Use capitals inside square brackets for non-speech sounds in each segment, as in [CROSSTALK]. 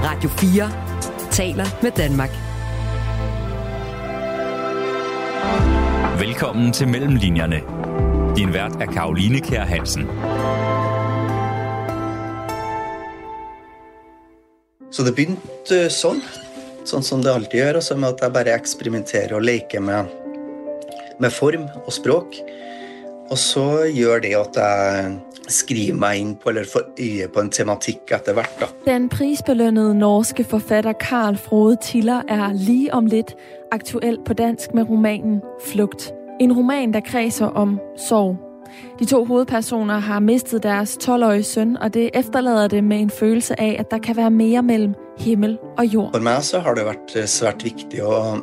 Radio 4 taler med Danmark. Velkommen til Mellemlinjerne. Din vært er Karoline Kjær Hansen. Så det begynte sånn, sånn som det alltid gjør, altså med at jeg bare eksperimenterer og leker med, med form og språk. Og så gjør det at jeg skriver meg inn på eller får øye på en tematikk etter hvert. da. Den prisbelønnede norske forfatter Carl Frode Tiller er lige om litt aktuell på dansk med romanen Flugt. En roman, der kreser om sorg. De to hovedpersoner har mistet deres 12-årige søn, og det efterlader det med en følelse av at der kan være mer mellom himmel og jord. For meg så har det vært svært viktig å,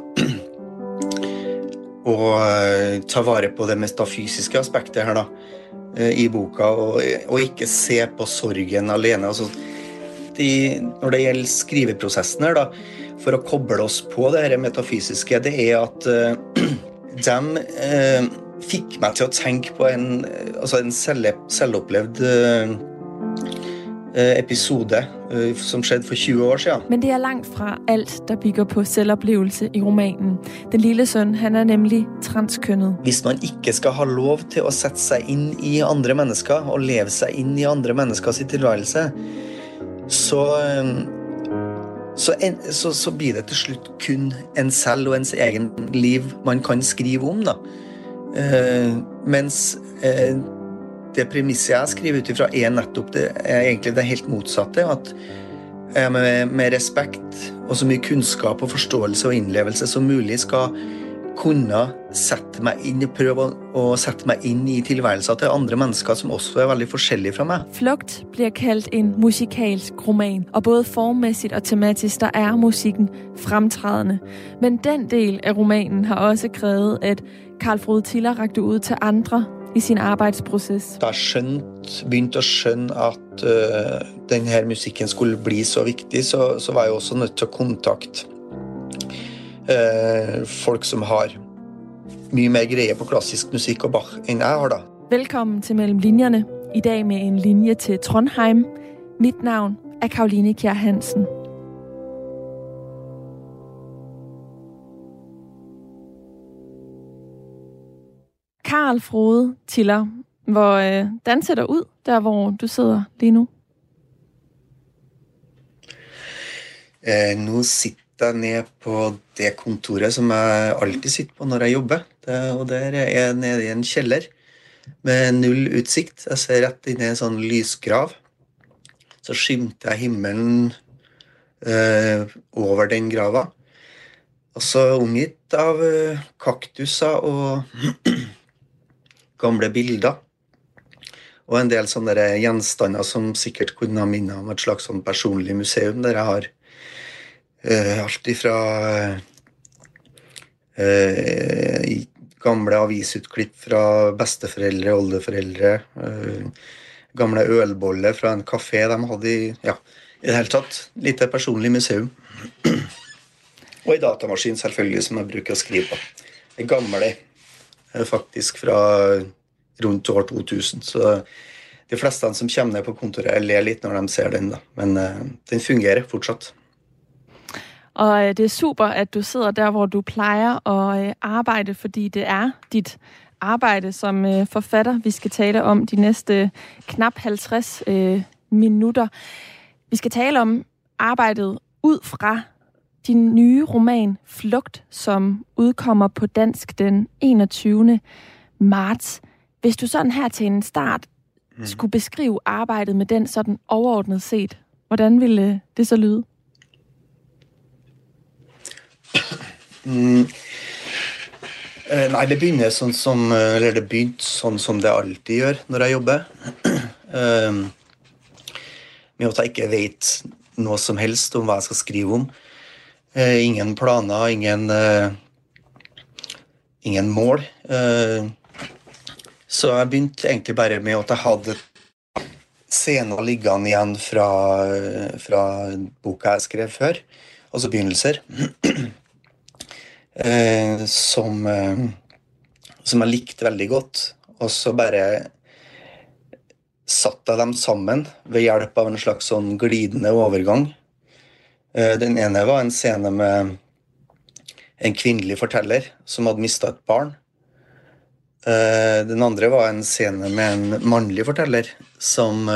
å eh, ta vare på det metafysiske aspektet her, da. eh, I boka, og, og ikke se på sorgen alene. Altså, de, når det gjelder skriveprosessen her, da, for å koble oss på det her metafysiske, det er at uh, de uh, fikk meg til å tenke på en, altså en selv, selvopplevd uh, episode som skjedde for 20 år siden. Men det er langt fra alt der bygger på selvopplevelse i romanen. Den lille sønnen han er nemlig transkønnet. Hvis man ikke skal ha lov til å sette seg inn i andre mennesker og leve seg inn i andre menneskers tilværelse, så så, en, så, så, blir det til slutt kun en selv og ens egen liv man kan skrive om. da. Uh, mens eh, det premisset jeg skriver ut ifra, er nettopp det, er egentlig det helt motsatte. At med, med respekt og så mye kunnskap og forståelse og innlevelse som mulig skal kunne sette meg inn, prøve å sette meg inn i tilværelsen til andre mennesker som også er veldig forskjellige fra meg. Flukt blir kalt en musikalsk roman, og både formmessig og tematisk der er musikken fremtrædende. Men den del av romanen har også krevet at Carl Frode Tiller rakte ut til andre i sin arbeidsprosess. Da skjønt, begynte å skjønne at uh, denne musikken skulle bli så viktig, så, så var jeg også nødt til å kontakte uh, folk som har mye mer greie på klassisk musikk og Bach enn jeg har, da. Velkommen til Mellom linjene. I dag med en linje til Trondheim. Mitt navn er Karoline Kjær Hansen. Karl Frode Tiller, hvordan ser det ut der hvor du sitter lige nå? Eh, nå sitter jeg ned på det kontoret som jeg alltid sitter på når jeg jobber. Det, og der er jeg nede i en kjeller med null utsikt. Jeg ser rett inn i en sånn lysgrav. Så skimter jeg himmelen øh, over den grava. Og så omgitt av øh, kaktuser og [CLEARS THROAT] gamle bilder. Og en del sånne gjenstander som sikkert kunne ha minnet om et slags sånn personlig museum, der jeg har Uh, alt ifra uh, gamle avisutklipp fra besteforeldre, oldeforeldre. Uh, gamle ølboller fra en kafé de hadde i Ja, i det hele tatt. Lite personlig museum. [CLEARS THROAT] Og ei datamaskin, selvfølgelig, som jeg bruker å skrive på. En gamle, faktisk fra rundt år 2000. Så de fleste som kommer ned på kontoret, ler litt når de ser den, da. Men den fungerer fortsatt. Og øh, det er super, at du sidder der, hvor du plejer å arbeide, fordi det er dit arbejde som forfatter, vi skal tale om de næste knap 50 øh, minutter. Vi skal tale om arbeidet ud fra din nye roman Flugt, som udkommer på dansk den 21. marts. Hvis du sådan her til en start mm. skulle beskrive arbejdet med den sådan overordnet set, hvordan ville det så lyde? Mm. Eh, nei, det begynner sånn som Eller det begynte sånn som det alltid gjør når jeg jobber. Um, med at jeg ikke vet noe som helst om hva jeg skal skrive om. Uh, ingen planer, ingen uh, ingen mål. Uh, så jeg begynte egentlig bare med at jeg hadde scener liggende igjen fra, fra boka jeg skrev før. Altså begynnelser. [CLEARS THROAT] eh, som, eh, som jeg likte veldig godt. Og så bare satte jeg dem sammen ved hjelp av en slags sånn glidende overgang. Den ene var en scene med en kvinnelig forteller som hadde mista et barn. Den andre var en scene med en mannlig forteller som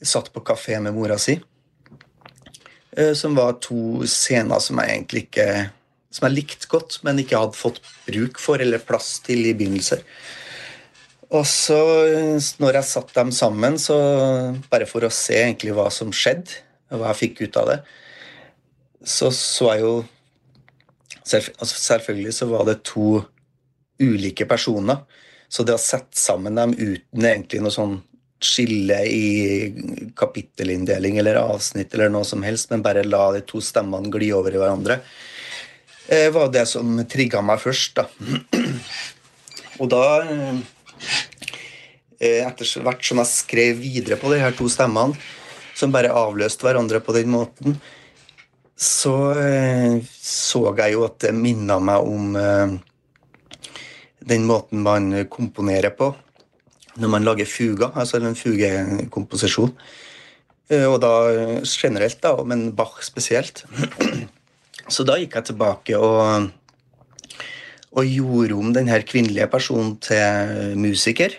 satt på kafé med mora si. Som var to scener som jeg egentlig ikke Som jeg likte godt, men ikke hadde fått bruk for eller plass til i begynnelser. Og så, når jeg satte dem sammen, så bare for å se egentlig hva som skjedde, hva jeg fikk ut av det, så så jeg jo altså Selvfølgelig så var det to ulike personer. Så det å sette sammen dem uten egentlig noe sånn skille i kapittelinndeling eller avsnitt eller noe som helst, men bare la de to stemmene gli over i hverandre, eh, var det som trigga meg først. da. [CLEARS THROAT] Og da Eh, etter hvert som jeg skrev videre på de her to stemmene, som bare avløste hverandre på den måten, så eh, så jeg jo at det minna meg om eh, den måten man komponerer på når man lager fuga, altså en fugekomposisjon. Og da generelt, da, men Bach spesielt. [CLEARS THROAT] Så da gikk jeg tilbake og, og gjorde om denne kvinnelige personen til musiker.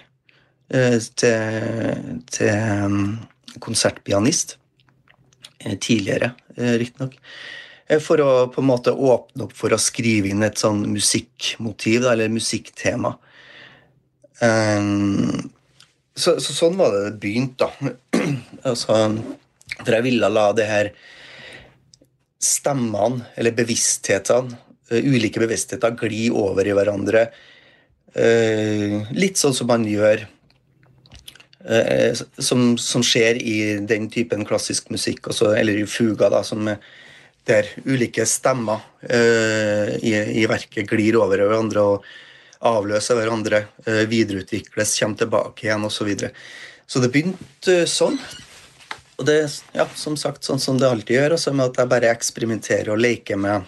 Eh, til, til konsertpianist. Eh, tidligere, eh, riktignok. For å på en måte åpne opp for å skrive inn et sånn musikkmotiv, eller musikktema. Så, så, sånn var det det begynte, da. [CLEARS THROAT] Altså, for jeg ville la det her stemmene, eller bevissthetene, ulike bevisstheter, gli over i hverandre. Litt sånn som man gjør Eh, som, som, skjer i den typen klassisk musikk, også, eller i fuga, da, som, der ulike stemmer uh, i, i, verket glir over hverandre og avløser hverandre, uh, videreutvikles, kommer tilbake igjen osv. Så, videre. så det begynte sånn. Og det ja, som sagt sånn som det alltid gjør, også med at jeg bare eksperimenterer og leker med,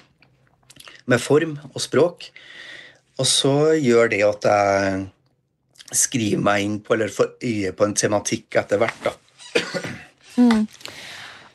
med form og språk. Og så gjør det at jeg skrive meg inn på eller få øye på en tematikk etter hvert. da. Mm.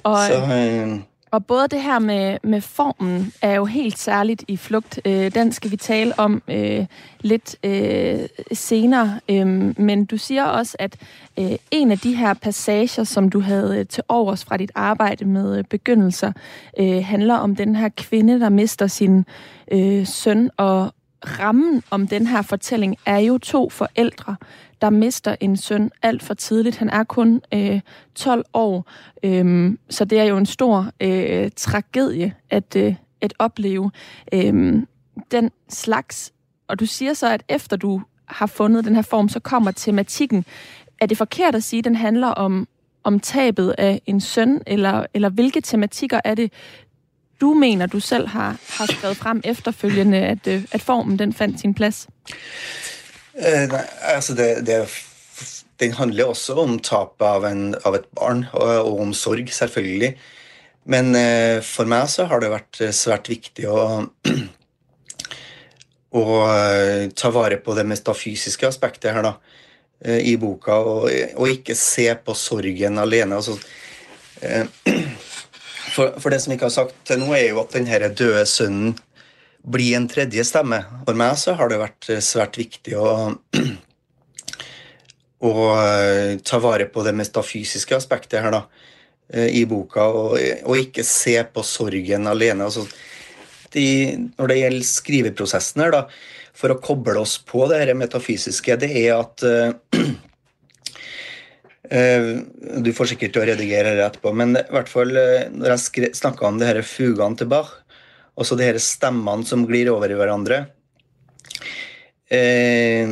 Og, Så, øh, og både det her med, med, formen er jo helt særligt i flugt. Øh, den skal vi tale om øh, lidt øh, senere. Øh, men du siger også, at øh, en af de her passager, som du havde til overs fra dit arbejde med begynnelser begyndelser, øh, handler om den her kvinde, der mister sin øh, søn, og, rammen om den her fortælling er jo to forældre, der mister en søn alt for tidligt. Han er kun øh, 12 år, øh, så det er jo en stor øh, tragedie at, øh, at opleve øh, den slags. Og du siger så, at efter du har fundet den her form, så kommer tematikken. Er det forkert at sige, at den handler om, om tabet af en søn, eller, eller hvilke tematikker er det, du mener, du selv har, har skrevet frem efterfølgende, at, øh, at formen den fandt sin plads? Eh, nei, altså det, det, den handler også om tapet av, av et barn, og, og, om sorg, selvfølgelig. Men eh, for meg så har det vært svært viktig å, [CLEARS THROAT] å ta vare på det metafysiske aspektet her, da, i boka, og, og, ikke se på sorgen alene. altså eh, [CLEARS THROAT] For, for, det som ikke har sagt til nå, er jo at denne døde sønnen blir en tredje stemme. For meg så har det vært svært viktig å, [CLEARS THROAT] å eh, ta vare på det metafysiske aspektet her da, eh, i boka, og, og ikke se på sorgen alene. altså de, når det gjelder skriveprosessen her, da, for å koble oss på det her metafysiske, det er at Eh, [CLEARS THROAT] du får sikkert til å redigere det etterpå, men i hvert fall eh, når jeg snakka om de her fugene til Bach, også de her stemmene som glir over i hverandre eh,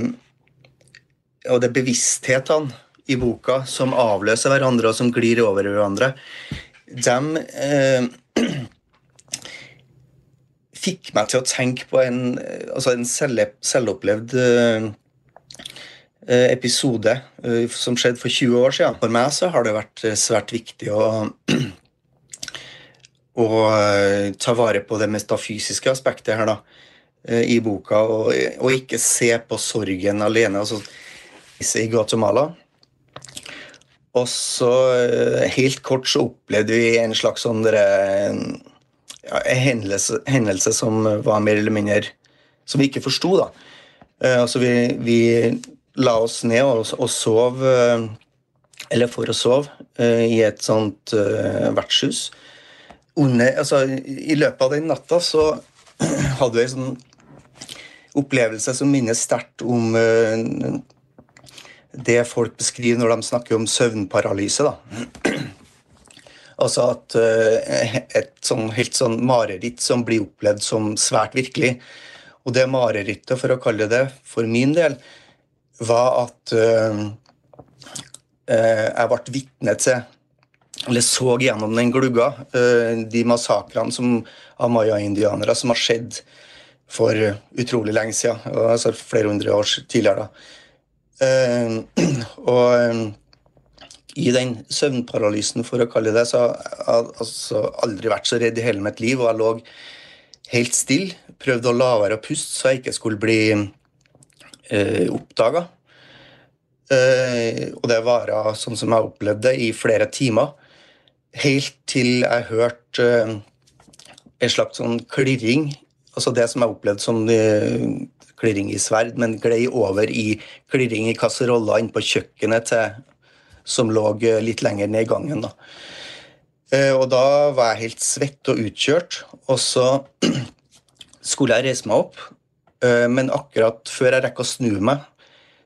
Og det er bevissthetene i boka som avløser hverandre, og som glir over i hverandre, de eh, [CLEARS THROAT] fikk meg til å tenke på en, altså en selvopplevd eh, Eh, episode eh, som skjedde for 20 år siden. For meg så har det vært eh, svært viktig å, [CLEARS THROAT] å ta vare på det metafysiske aspektet her da, i boka, og, og ikke se på sorgen alene. altså i Guatemala. Og så helt kort så opplevde vi en slags sånn ja, hendelse, hendelse, som var mer eller mindre Som vi ikke forsto, da. Altså vi, vi, la oss ned og, og sov Eller for å sove i et sånt vertshus. Under, altså, I løpet av den natta så [CLEARS THROAT] hadde vi en sånn opplevelse som minner sterkt om det folk beskriver når de snakker om søvnparalyse. da. [CLEARS THROAT] altså at et sånn, helt sånn mareritt som blir opplevd som svært virkelig. Og det marerittet, for å kalle det for min del, var at uh, jeg ble vitne til eller så gjennom den glugga de massakrene av maya-indianere som har skjedd for utrolig lenge siden. Altså flere hundre år tidligere. Uh, [CLEARS THROAT] og um, i den søvnparalysen, for å kalle det, så har jeg altså aldri vært så redd i hele mitt liv. Og jeg lå helt stille, prøvde å la være å puste så jeg ikke skulle bli uh, oppdaga. Eh, og det vara, sånn som jeg opplevde det, i flere timer. Helt til jeg hørte eh, en slags sånn klirring altså det som jeg opplevde som klirring i sverd, men glei over i klirring i kasseroller inne på kjøkkenet til, som lå litt lenger ned i gangen. da. Eh, og da var jeg helt svett og utkjørt, og så [CLEARS THROAT] skulle jeg reise meg opp. Eh, men akkurat før jeg rekker å snu meg,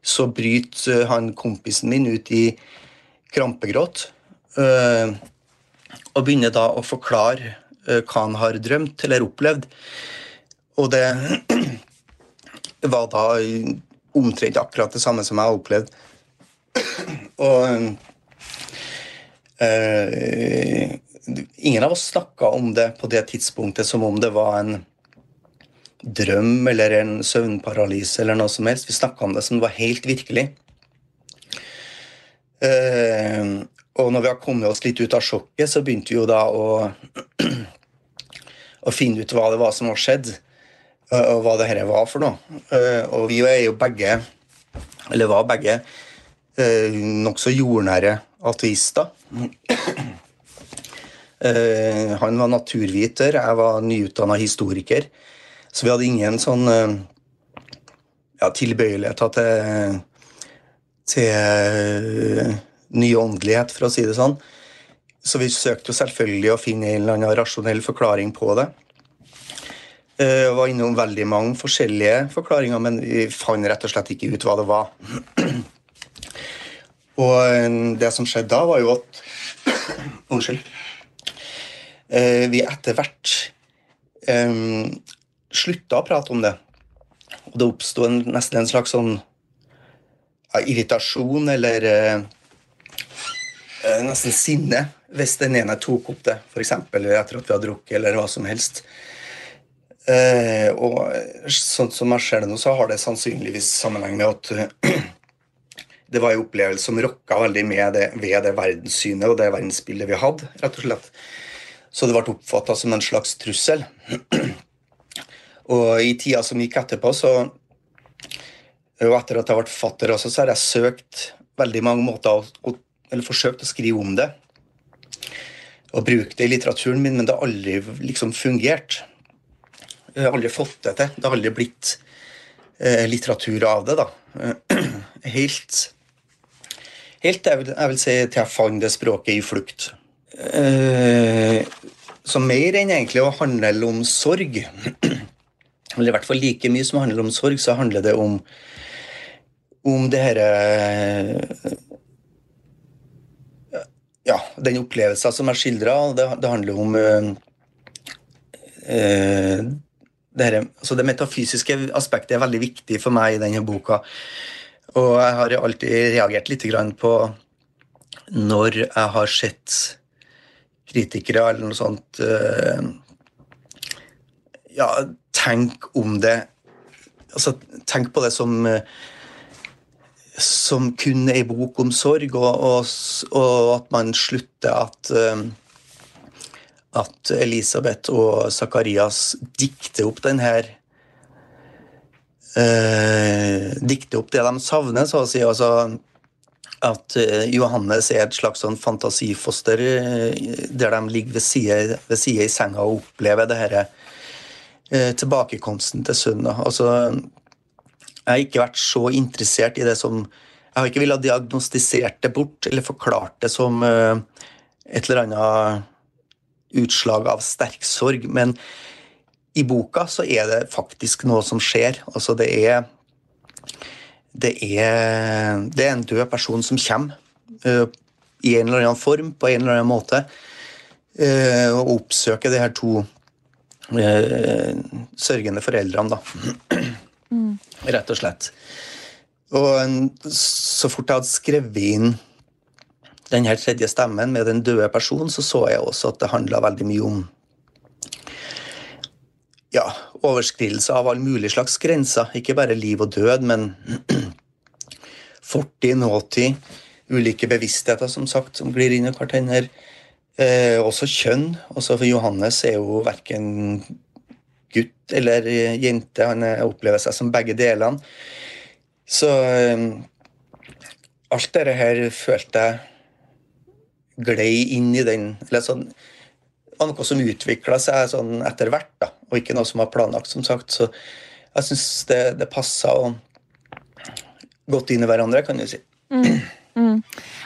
så bryter han kompisen min ut i krampegråt. Eh, og begynner da å forklare hva han har drømt eller opplevd. Og det [CLEARS THROAT] var da omtrent akkurat det samme som jeg har opplevd. [CLEARS THROAT] Og øh, ingen av oss snakka om det på det tidspunktet som om det var en drøm eller en søvnparalyse eller noe som helst. Vi snakka om det som det var helt virkelig. Uh, og når vi har kommet oss litt ut av sjokket, så begynte vi jo da å, [CLEARS THROAT] å finne ut hva det var som har skjedd og hva det dette var for noe. Eh, og vi er jo begge, eller var begge, eh, nokså jordnære ateister. [CLEARS THROAT] Eh, han var naturviter, jeg var nyutdanna historiker. Så vi hadde ingen sånn ja, tilbøyelighet til, til ny åndelighet, for å si det sånn. Så vi søkte jo selvfølgelig å finne en eller annen rasjonell forklaring på det. Jeg eh, var innom veldig mange forskjellige forklaringer, men vi fant rett og slett ikke ut hva det var. [CLEARS THROAT] Og eh, det som skjedde da, var jo at [CLEARS THROAT] Unnskyld. Eh, vi etter hvert slutta å prate om det. Og det oppsto nesten en slags sånn ja, irritasjon eller eh, nesten sinne hvis den ene tok opp det, f.eks. etter at vi hadde drukket, eller hva som helst. Eh, og sånn som jeg ser det nå, så har det sannsynligvis sammenheng med at [CLEARS THROAT] det var en opplevelse som rokka veldig med det, ved det verdenssynet og det verdensbildet vi hadde. rett og slett. Så det ble oppfatta som en slags trussel. [CLEARS THROAT] og i tida som gikk etterpå, så og etter at jeg ble fatter også, så har jeg søkt veldig mange måter å, eller forsøkt å skrive om det. Og bruke det i litteraturen min, men det har aldri liksom fungert. Jeg har aldri fått det til. Det har aldri blitt eh, litteratur av det. da. [CLEARS THROAT] Helt, helt jeg, vil, jeg vil si til jeg fant det språket i flukt. Eh, så mer enn egentlig å handle om sorg, [CLEARS THROAT] eller i hvert fall like mye som handler om sorg, så handler det om, om det herre Ja, den opplevelsen som jeg skildra. Det, det handler om øh, øh, det, her, altså det metafysiske aspektet er veldig viktig for meg i denne boka. Og jeg har alltid reagert litt på når jeg har sett kritikere eller noe sånt øh, Ja, tenk om det Altså, tenk på det som uh, som kun ei bok om sorg, og, og, og, at man slutter at uh, at Elisabeth og Zakarias dikter opp den her eh, Dikter opp det de savner, så å si. Altså, at uh, Johannes er et slags sånn fantasifoster der de ligger ved sida i senga og opplever det uh, tilbakekomsten til sønnen. Altså, jeg har ikke vært så interessert i det som Jeg har ikke villet diagnostisert det bort eller forklart det som et eller annet utslag av sterk sorg, men i boka så er det faktisk noe som skjer. Altså, det er det er, det er en død person som kommer uh, i en eller annen form, på en eller annen måte, og oppsøker de her to sørgende foreldrene, da. Mm. Rett og slett. Og så fort jeg hadde skrevet inn den her tredje stemmen med den døde personen, så så jeg også at det handla veldig mye om ja, overskridelse av all mulig slags grenser. Ikke bare liv og død, men [CLEARS THROAT] fortid, nåtid, ulike bevisstheter, som sagt, som glir inn i hverandre. Eh, også kjønn. Også for Johannes er jo verken gutt eller jente. Han opplever seg som begge delene. Så eh, alt dette her følte jeg glei inn i den eller sånn, Det var noe som utvikla seg sånn etter hvert, da, og ikke noe som var planlagt, som sagt. Så jeg syns det, det passa godt inn i hverandre, kan du si. Mm. Mm.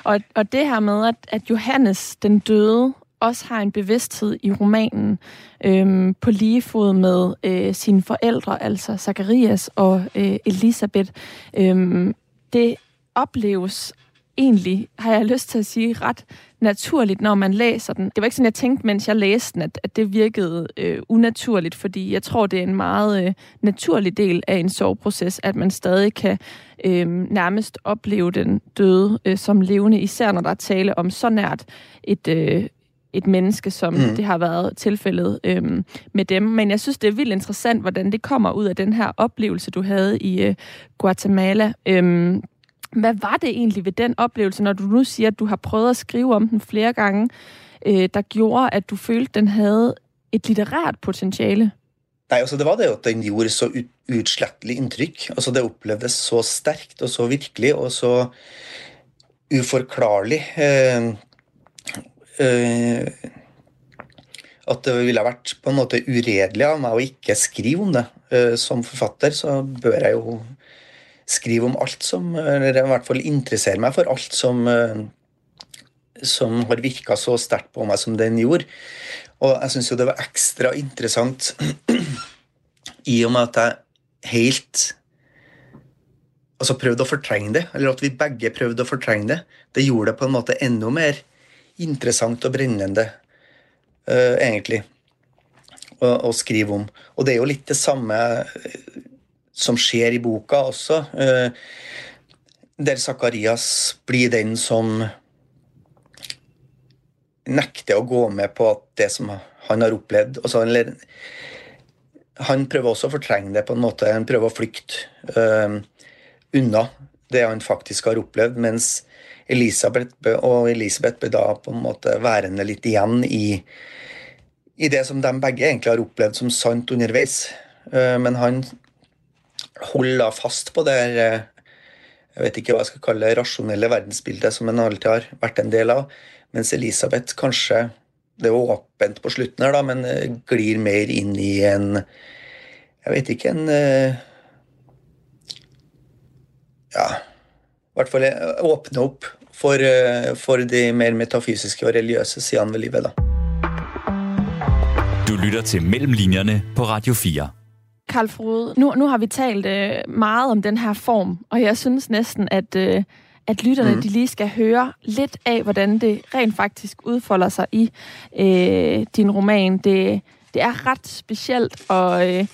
Og, og det her med, at, at Johannes den døde også har en bevidsthed i romanen øhm, på lige fod med øh, sine forældre, altså Zacharias og øh, Elisabeth. Øhm, det opleves egentlig, har jeg lyst til at sige, ret naturligt, når man læser den. Det var ikke sådan, jeg tænkte, mens jeg læste den, at, at det virkede øh, unaturligt, fordi jeg tror, det er en meget øh, naturlig del af en soveproces, at man stadig kan øh, nærmest opleve den døde øh, som levende, især når der er tale om så nært et, øh, et menneske, som mm. det har været tilfældet øh, med dem. Men jeg synes, det er vildt interessant, hvordan det kommer ud af den her oplevelse, du havde i øh, Guatemala. Øh, hvad var det egentlig ved den oplevelse, når du nu siger, at du har prøvet at skrive om den flere gange, øh, der gjorde, at du følte, den havde et litterært potentiale? Nei, altså Det var det at den gjorde så utslettelig inntrykk. Altså Det opplevdes så sterkt og så virkelig og så uforklarlig. Eh, eh, at det ville vært på en måte uredelig av meg å ikke skrive om det. Eh, som forfatter så bør jeg jo skrive om alt som Eller i hvert fall interessere meg for alt som, eh, som har virka så sterkt på meg som den gjorde. Og jeg syns jo det var ekstra interessant [CLEARS THROAT] i og med at jeg helt altså prøvde å fortrenge det, eller at vi begge prøvde å fortrenge det. Det gjorde det på en måte enda mer interessant og brennende, uh, egentlig, å, skrive om. Og det er jo litt det samme som skjer i boka også, eh, der Zakarias blir den som nekter å gå med på det som han har opplevd eller, Han prøver også å fortrenge det på en måte. Han prøver å flykte uh, unna det han faktisk har opplevd, mens Elisabeth og Elisabeth ble da på en måte værende litt igjen i, i det som de begge egentlig har opplevd som sant underveis. Uh, men han holder fast på det her jeg vet ikke hva jeg skal kalle det, rasjonelle verdensbildet som en alltid har vært en del av. Mens Elisabeth kanskje Det er åpent på slutten her, da, men eh, glir mer inn i en Jeg vet ikke En eh, Ja I hvert fall åpne opp for, for de mer metafysiske og religiøse sidene ved livet. da. Du lytter til Mellomlinjene på Radio 4. Karl Frode, nu, nu har vi talt øh, meget om den her form, og jeg synes næsten, at, øh, at lytterne mm. de lige skal høre lidt af, hvordan det rent faktisk udfolder sig i øh, din roman. Det, det er ret specielt, og øh,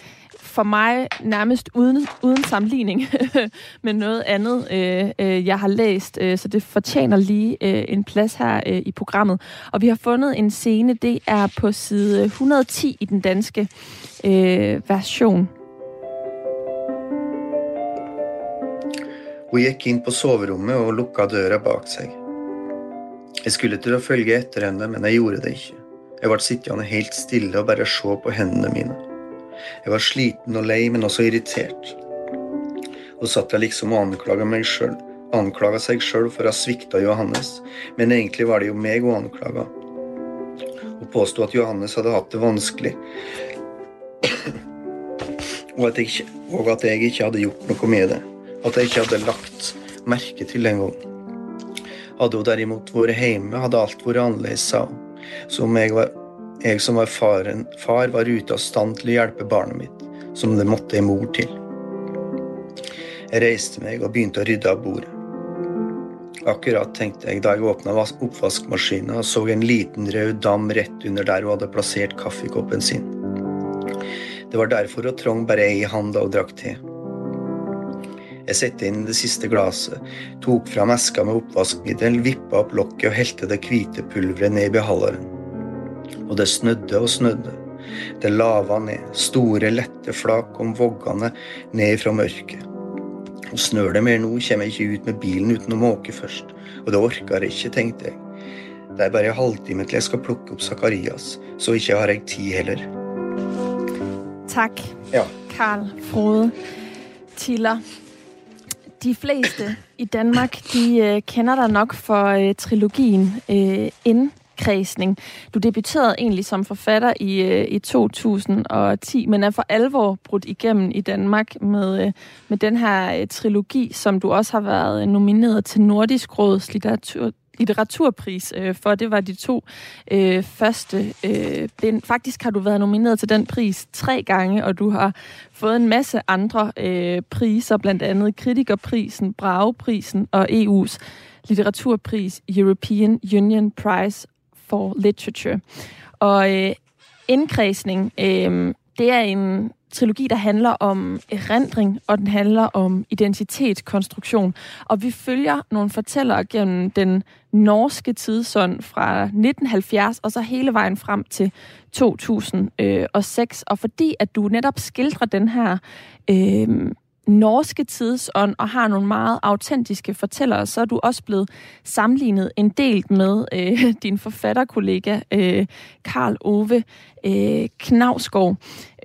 for mig nærmest uden, uden sammenligning [LAUGHS] med noget andet, øh, øh, jeg har læst. Øh, så det fortjener lige øh, en plads her øh, i programmet. Og vi har fundet en scene, det er på side 110 i den danske øh, version. Hun gikk inn på soverommet og lukka døra bak seg. Jeg skulle til å følge etter henne, men jeg gjorde det ikke. Jeg ble sittende helt stille og bare se på hendene mine. Jeg var sliten og lei, men også irritert. Og satt jeg liksom og anklaga meg sjøl. anklaga seg sjøl for å ha svikta Johannes, men egentlig var det jo meg hun anklaga. Hun påsto at Johannes hadde hatt det vanskelig, og at, jeg, og at jeg ikke hadde gjort noe med det. At jeg ikke hadde lagt merke til det engang. Hadde hun derimot vært hjemme, hadde alt vært annerledes, sa hun. Som jeg, var, jeg som var faren, far, var ute av stand til å hjelpe barnet mitt, som det måtte en mor til. Jeg reiste meg og begynte å rydde av bordet. Akkurat tenkte jeg da jeg åpna oppvaskmaskinen og så en liten rød dam rett under der hun hadde plassert kaffekoppen sin. Det var derfor hun trong bare ei hand og drakk te. Jeg satte inn det siste glasset, tok fram eska med oppvaskmiddel, vippa opp lokket og helte det hvite pulveret ned i beholderen. Og det snødde og snødde. Det lava ned, store, lette flak kom voggende ned fra mørket. Og snør det mer nå, kommer jeg ikke ut med bilen uten å måke først. Og det orker jeg ikke, tenkte jeg. Det er bare en halvtime til jeg skal plukke opp Zakarias, så ikke har jeg tid heller. Takk, Ja. Karl Frode Tiller. De fleste i Danmark de kjenner kender dig nok for trilogien trilogien øh, Indkredsning. Du debuterede egentlig som forfatter i, øh, i 2010, men er for alvor brudt igennem i Danmark med, øh, med den her øh, trilogi, som du også har været nomineret til Nordisk Råds litteratur, litteraturpris for. Det var de to øh, første øh, bind. Faktisk har du været nomineret til den pris tre gange, og du har fået en masse andre øh, priser, blandt andet Kritikerprisen, Brageprisen og EU's litteraturpris European Union Prize for Literature. Og øh, indkredsning, øh, det er en trilogi, der handler om erindring, og den handler om identitetskonstruktion. Og vi følger nogle fortællere gennem den norske tidsånd fra 1970 og så hele vejen frem til 2006. Og fordi at du netop skildrer den her øh, norske tidsånd og har nogle meget autentiske fortællere, så er du også blevet sammenlignet en del med øh, [LAUGHS] din forfatterkollega øh, Karl Ove øh, Knavsgaard.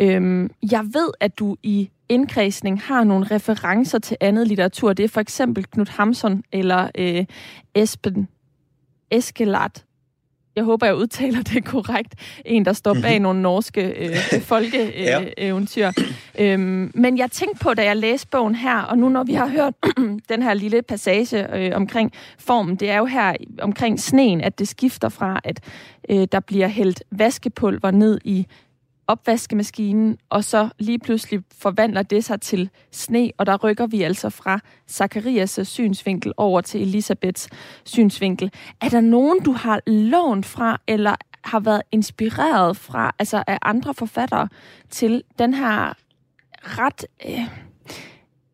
Øh, jeg ved, at du i indkredsning har nogle referencer til andet litteratur. Det er for eksempel Knut Hamsun eller øh, Esben Eskelat. Jeg håber, jeg udtaler det korrekt. En, der står bag nogle norske øh, [LAUGHS] folkeeventyr. ja. [CLEARS THROAT] øhm, men jeg tænkte på, da jeg læste bogen her, og nu når vi har hørt [CLEARS THROAT] den her lille passage øh, omkring formen, det er jo her omkring sneen, at det skifter fra, at øh, der bliver hældt vaskepulver ned i opvaskemaskinen, og så lige pludselig forvandler det sig til sne, og der rykker vi altså fra Zacharias' synsvinkel over til Elisabeths synsvinkel. Er der nogen, du har lånt fra, eller har været inspireret fra, altså af andre forfattere, til den her ret øh,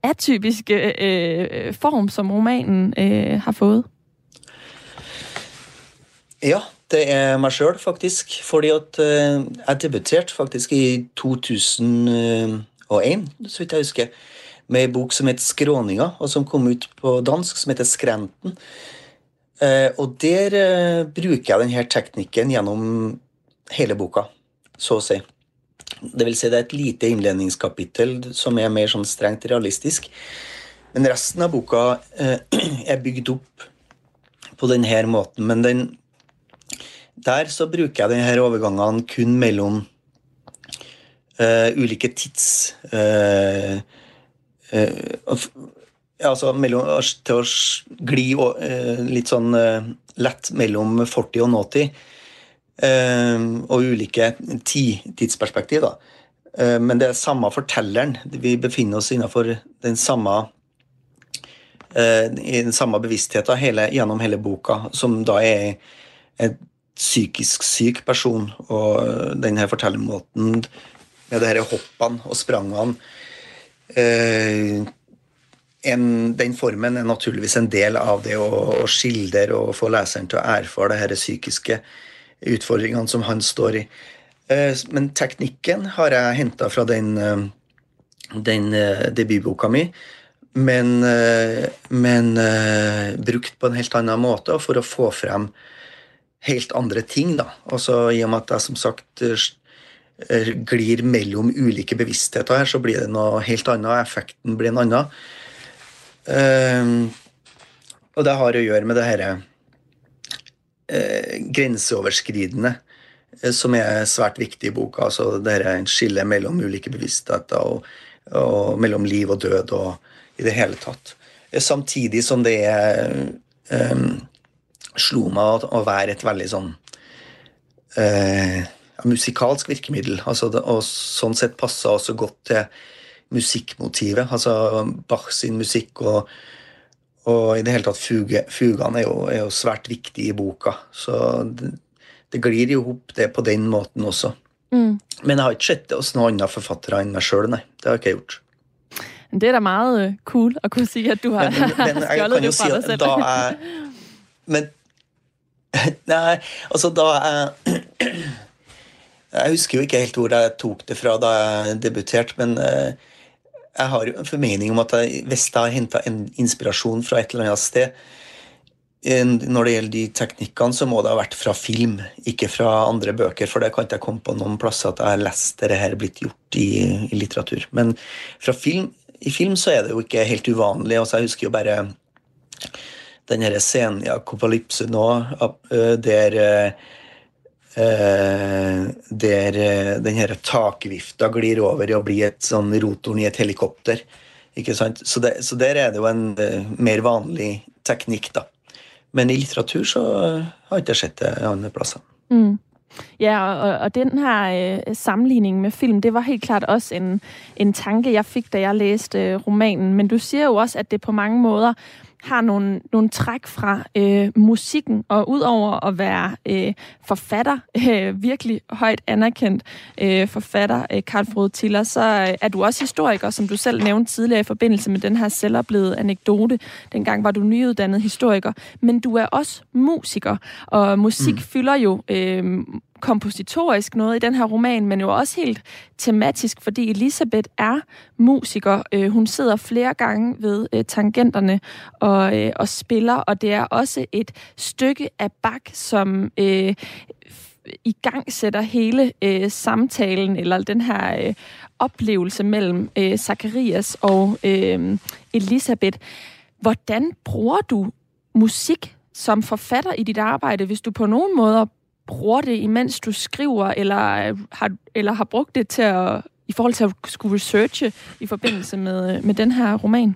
atypiske øh, form, som romanen øh, har fået? Ja, det er meg sjøl, faktisk. Fordi at eh, jeg debuterte faktisk i 2001, så vidt jeg husker, med ei bok som het 'Skråninga', og som kom ut på dansk, som heter 'Skrenten'. Eh, og der eh, bruker jeg denne teknikken gjennom hele boka, så å si. Det vil si det er et lite innledningskapittel som er mer sånn strengt realistisk. Men resten av boka eh, [CLEARS THROAT] er bygd opp på denne måten. Men den der så bruker jeg denne overgangene kun mellom uh, ulike tids... Uh, uh, altså mellom, til å gli litt sånn lett mellom 40 og 80. og ulike tidsperspektiv, da. men det er samme fortelleren. Vi befinner oss innenfor den samme i den samme bevisstheten hele, gjennom hele boka, som da er et psykisk syk person. Og denne fortellermåten med de disse hoppene og sprangene eh, en, Den formen er naturligvis en del av det å, å skildre og få leseren til å erfare de psykiske utfordringene som han står i. Eh, men teknikken har jeg henta fra den, eh, den eh, debutboka mi. Men, eh, men eh, brukt på en helt annen måte for å få frem helt andre ting. da. Altså I og med at jeg som sagt eh, glir mellom ulike bevisstheter her, så blir det noe helt annet. Effekten blir en annen. Uh, og det har å gjøre med det herre uh, grenseoverskridende, uh, som er svært viktig i boka. altså det her skillet mellom ulike bevisstheter og, og, mellom liv og død og i det hele tatt. Samtidig som det er eh, slo meg å, være et veldig sånn eh, musikalsk virkemiddel. Altså og sånn sett passa også godt til musikkmotivet. Altså Bach sin musikk og og i det hele tatt fuge, fugene er jo, er jo, svært viktige i boka. Så det, det glir jo opp det på den måten også. Mm. Men jeg har ikke sett det hos noen andre forfattere enn meg sjøl, nei. Det har jeg ikke gjort. Det er da meget cool å kunne si at du har stjålet [LAUGHS] det fra deg selv. Da er, men [LAUGHS] Nei, altså da jeg [CLEARS THROAT] Jeg husker jo ikke helt hvor jeg tok det fra da jeg debuterte, men uh, jeg har jo en formening om at jeg, hvis jeg har henta inspirasjon fra et eller annet sted Når det gjelder de teknikkene, så må det ha vært fra film, ikke fra andre bøker. For det kan ikke jeg komme på noen plasser at jeg har lest det her blitt gjort i, i litteratur. Men fra film, i film så er det jo ikke helt uvanlig. Altså, jeg husker jo bare den scenen i Akopalypse nå, der Eh, der eh, den her takvifta glir over i å bli et sånn rotoren i et helikopter. Ikke sant? Så, det, så der er det jo en mer vanlig teknikk, da. Men i litteratur så har jeg ikke sett det andre plasser. Mm. Ja, og, og den her øh, sammenligningen med film, det var helt klart også en, en tanke jeg fikk da jeg leste romanen. Men du sier jo også at det på mange måter har nogle, nogle træk fra øh, musikken, og udover at være øh, forfatter, øh, virkelig højt anerkendt øh, forfatter, øh, Karl Frode Tiller, så øh, er du også historiker, som du selv nævnte tidligere i forbindelse med den her selvoplevede anekdote. Dengang var du nyuddannet historiker, men du er også musiker, og musik mm. fylder jo øh, kompositorisk noget i den her roman, men jo også helt tematisk, fordi Elisabeth er musiker. Øh, hun sidder flere gange ved øh, tangenterne og, øh, og spiller, og det er også et stykke af bak, som øh, i gang sætter hele øh, samtalen, eller den her øh, oplevelse mellem øh, Zacharias og øh, Elisabeth. Hvordan bruger du musik som forfatter i dit arbejde, hvis du på nogen måder bruger det, imens du skriver, eller har, eller har brugt det til å, i forhold til å skulle researche i forbindelse med, med den her roman?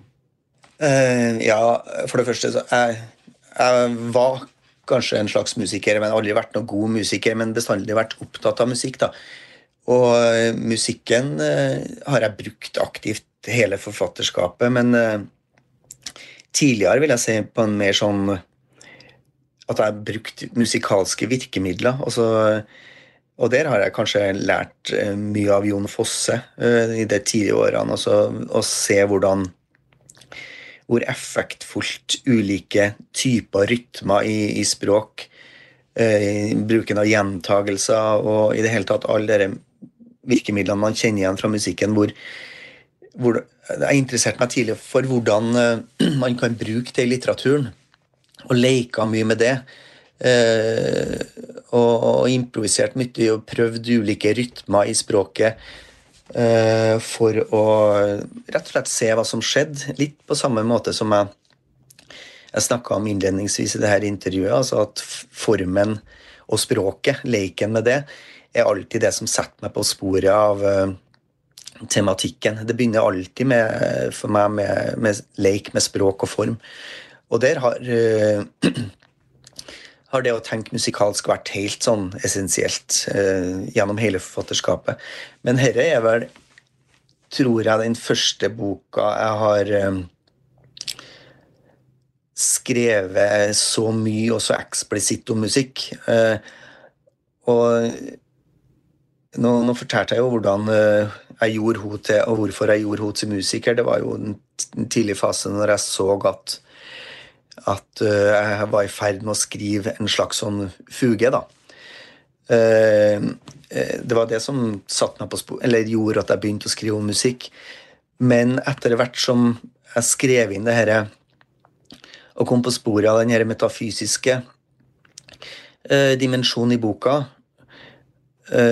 Uh, ja, for det første så jeg, jeg var kanskje en slags musiker, men aldri vært noen god musiker, men bestandig vært opptatt av musikk. da. Og uh, musikken uh, har jeg brukt aktivt hele forfatterskapet, men tidligere vil jeg si på en mer sånn at jeg har brukt musikalske virkemidler. Altså, og der har jeg kanskje lært eh, mye av Jon Fosse uh, i de tidlige årene. Altså, å se hvordan hvor effektfullt ulike typer rytmer i, i språk, uh, bruken av gjentagelser og i det hele tatt alle de virkemidlene man kjenner igjen fra musikken, hvor, hvor jeg interesserte meg tidlig for hvordan [CLEARS THROAT] man kan bruke det i litteraturen og leika mye med det. Eh, og, og improvisert mye og prøvd ulike rytmer i språket eh, for å rett og slett se hva som skjedde. Litt på samme måte som jeg, jeg snakka om innledningsvis i det her intervjuet. altså At formen og språket, leiken med det, er alltid det som setter meg på sporet av uh, tematikken. Det begynner alltid med, for meg med, med leik med språk og form. Og der har, uh, [CLEARS THROAT] har det å tenke musikalsk vært helt sånn essensielt uh, gjennom hele forfatterskapet. Men herre er vel, tror jeg, den første boka jeg har um, skrevet så mye og så eksplisitt om musikk. Uh, og nå, nå, fortalte jeg jo hvordan jeg gjorde henne til, og hvorfor jeg gjorde henne til musiker. Det var jo en tidlig fase når jeg så at at uh, jeg var i ferd med å skrive en slags sånn fuge, da. Uh, det var det som spor, gjorde at jeg begynte å skrive om musikk. Men etter hvert som jeg skrev inn det her og kom på sporet av den metafysiske dimensjonen i boka,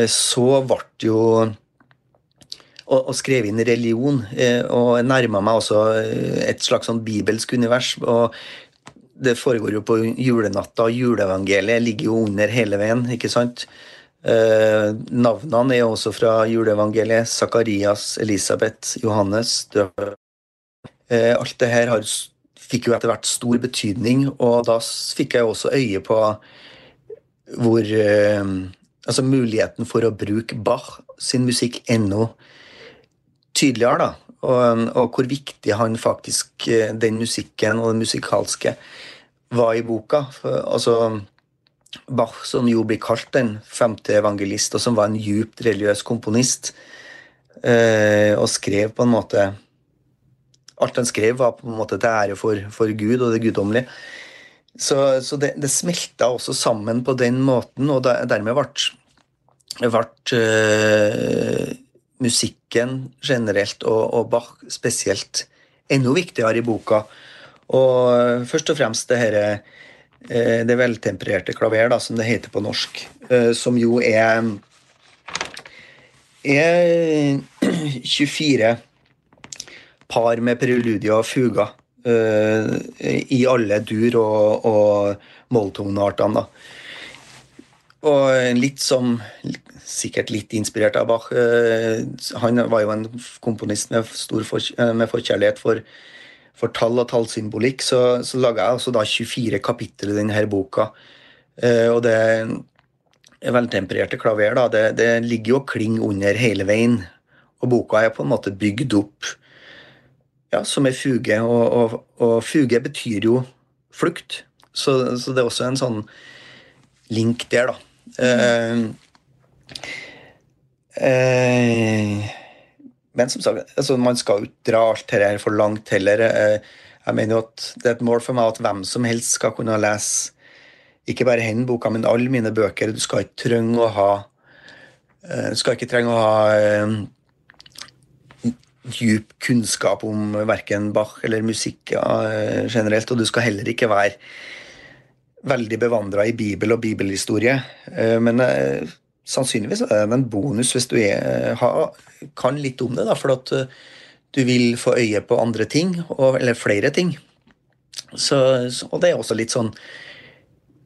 så ble det jo og, og skrev inn religion, og nærma meg også et slags sånn bibelsk univers. Og det foregår jo på julenatta, og juleevangeliet ligger jo under hele veien, ikke sant? Eh, navnene er også fra juleevangeliet. Sakarias, Elisabeth, Johannes. Eh, alt det her fikk jo etter hvert stor betydning, og da fikk jeg også øye på hvor eh, Altså muligheten for å bruke Bach sin musikk enda tydeligere, da. Og, og, hvor viktig han faktisk, eh, den musikken og det musikalske, var i boka. For, altså, Bach, som jo blir kalt den femte evangelist, og som var en djupt religiøs komponist, eh, og skrev på en måte Alt han skrev, var på en måte til ære for, for Gud og det guddommelige. Så, så det, det, smelta også sammen på den måten, og dermed ble, ble uh, musikken generelt, og, og, Bach spesielt, enda viktigere i boka. Og først og fremst det herre eh, det veltempererte klaver, da, som det heter på norsk, eh, som jo er er [CLEARS THROAT] 24 par med preludier og fuga i alle dur- og, og molltoneartene. Og litt som sikkert litt inspirert av Bach. Eh, han var jo en komponist med, stor for, eh, med forkjærlighet for, for, tall og tallsymbolikk, så, så laga jeg også da 24 kapittel i denne boka. Eh, og det veltempererte klaver da, det, det ligger jo og klinger under hele veien. Og boka er på en måte bygd opp ja, som ei fuge, og, og, og, fuge betyr jo flukt. Så, så, det er også en sånn link der, da. Mm. Eh, men som sagt, altså, man skal jo ikke dra alt dette for langt heller. Eh, jeg mener jo at Det er et mål for meg at hvem som helst skal kunne lese ikke bare denne boka, men alle mine bøker. Du skal ikke trenge å ha eh, Du skal ikke trenge å ha eh, djup kunnskap om verken Bach eller musikk generelt, og du skal heller ikke være veldig bevandra i Bibel og bibelhistorie. Men sannsynligvis er det en bonus hvis du er, har, kan litt om det, da, for at eh, du vil få øye på andre ting, og, eller flere ting. Så, og det er også litt sånn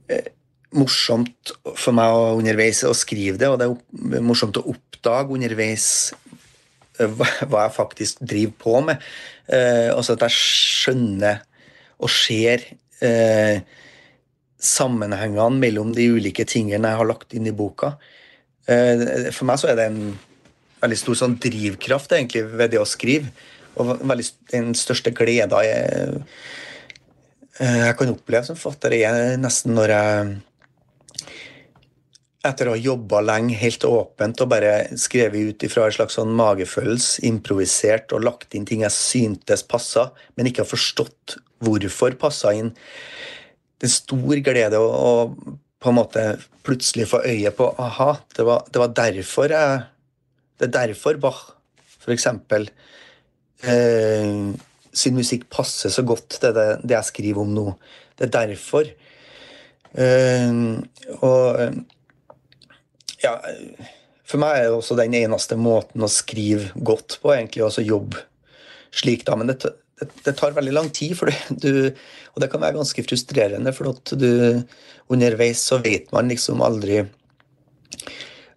eh, morsomt for meg å underveis å skrive det, og det er morsomt å oppdage underveis eh, hva, jeg faktisk driver på med. Eh, også at jeg skjønner og ser eh, sammenhengene mellom de ulike tingene jeg har lagt inn i boka. Eh, for meg så er det en veldig stor sånn drivkraft egentlig ved det å skrive. Og veldig, den største gleda jeg, eh, jeg kan oppleve som forfatter, er nesten når jeg etter å ha jobba lenge helt åpent og bare skrevet ut ifra en slags sånn magefølelse, improvisert og lagt inn ting jeg syntes passa, men ikke har forstått hvorfor passa inn. Det er stor glede å, å på en måte plutselig få øye på aha, det var, det var derfor jeg Det er derfor Bach, for eksempel, eh, sin musikk passer så godt til det, det, jeg skriver om nå. Det er derfor. Eh, og ja For meg er det også den eneste måten å skrive godt på, egentlig, å jobbe slik, da. Men det, det, det, tar veldig lang tid, for du, og det kan være ganske frustrerende. For at du underveis så vet man liksom aldri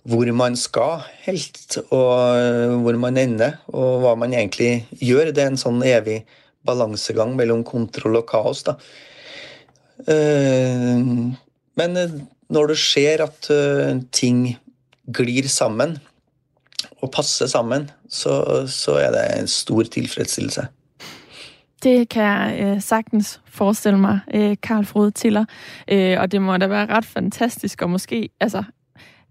hvor man skal helt, og hvor man ender, og hva man egentlig gjør. Det er en sånn evig balansegang mellom kontroll og kaos. da. Eh, men når du ser at ting glir sammen, og passer sammen, så, så er det en stor tilfredsstillelse. Det kan jeg øh, sagtens forestille mig, øh, Karl Frode Tiller. Øh, og det må da være ret fantastisk, og måske, altså,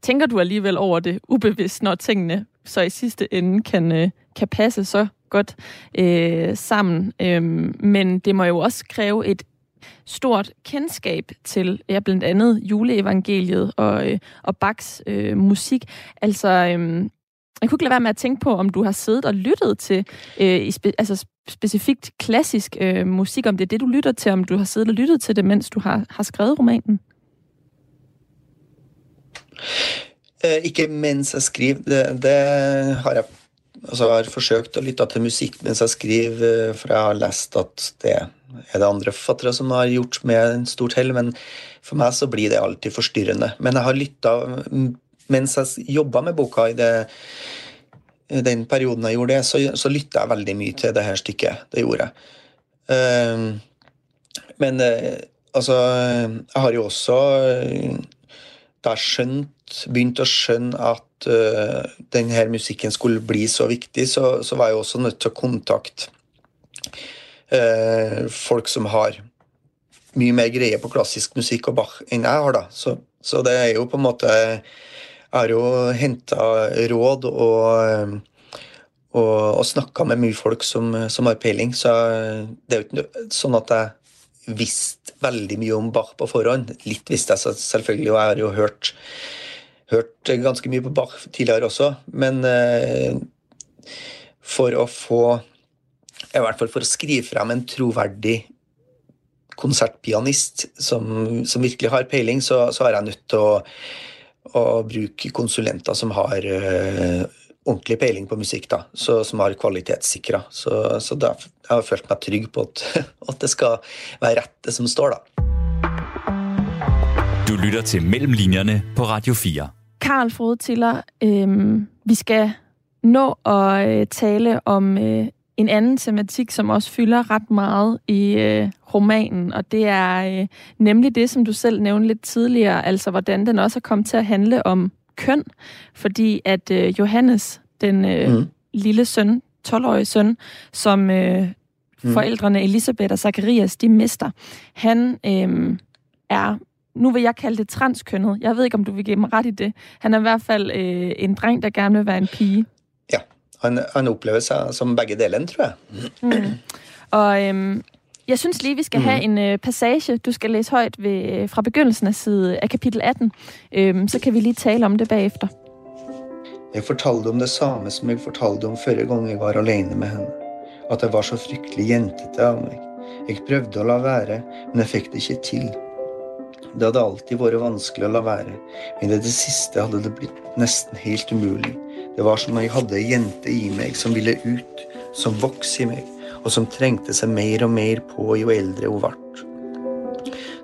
tænker du alligevel over det ubevidst, når tingene så i sidste ende kan, øh, kan passe så godt øh, sammen. Øh, men det må jo også kræve et stort kendskab til ja, blandt andet juleevangeliet og, øh, og Bachs øh, musik. Altså, øh, jeg kunne ikke lade være med at tænke på, om du har siddet og lyttet til øh, i spe, altså specifikt klassisk øh, musik, om det er det, du lytter til, om du har siddet og lyttet til det, mens du har, har skrevet romanen? Eh, ikke mens jeg skriver. Det, det har jeg altså, har forsøkt å lytte til musikk mens jeg skriver, for jeg har lest at det er det andre forfattere som har gjort med en stort hell, men for meg så blir det alltid forstyrrende. Men jeg har lytta mens jeg jobba med boka i det, den perioden jeg gjorde det, så, så lytta jeg veldig mye til det her stykket. Det gjorde jeg. Uh, men uh, altså Jeg har jo også da skjønt, begynt å skjønne at uh, denne musikken skulle bli så viktig, så, så, var jeg også nødt til å kontakte uh, folk som har mye mer greie på klassisk musikk og Bach enn jeg har. da. Så, så det er jo på en måte Har jo henta råd og, og, og snakka med mye folk som, som, har peiling, så det er jo ikke sånn at jeg visste veldig mye om Bach på forhånd. Litt visste jeg selvfølgelig, og jeg har jo hørt, hørt ganske mye på Bach tidligere også, men eh, for å få I hvert fall for å skrive frem en troverdig konsertpianist som, som, virkelig har peiling, så, så er jeg nødt til å, å bruk konsulenter som har uh, ordentlig peiling på musikk, da, så, som har kvalitetssikra. Så, så da, jeg har følt meg trygg på at, [LAUGHS] at, det skal være rett, det som står, da. Du lytter til Mellomlinjene på Radio 4. Karl Frode Tiller, øh, vi skal nå å øh, tale om øh, en annen tematikk som også fyller ret meget i øh, romanen, og det er øh, nemlig det, som du selv nævnte lidt tidligere, altså hvordan den også er kommet til at handle om køn, fordi at øh, Johannes, den øh, mm. lille søn, 12-årige søn, som øh, mm. forældrene Elisabeth og Zacharias, de mister, han øh, er nu vil jeg kalde det transkønnet. Jeg ved ikke, om du vil give mig ret i det. Han er i hvert fald øh, en dreng, der gerne vil være en pige. han, han opplever seg som begge delen, tror jeg. Mm. Og øhm, jeg synes lige, vi skal mm. have en øh, passage, du skal læse højt ved, fra begyndelsen af, side, af kapitel 18. Øhm, så kan vi lige tale om det bagefter. Jeg fortalte om det samme som jeg fortalte om forrige gang jeg var alene med henne. At jeg var så fryktelig jentete av meg. Jeg prøvde å la være, men jeg fikk det ikke til. Det hadde alltid vært vanskelig å la være, men i det siste hadde det blitt nesten helt umulig. Det var som om jeg hadde ei jente i meg som ville ut, som vokste i meg, og som trengte seg mer og mer på jo eldre hun ble.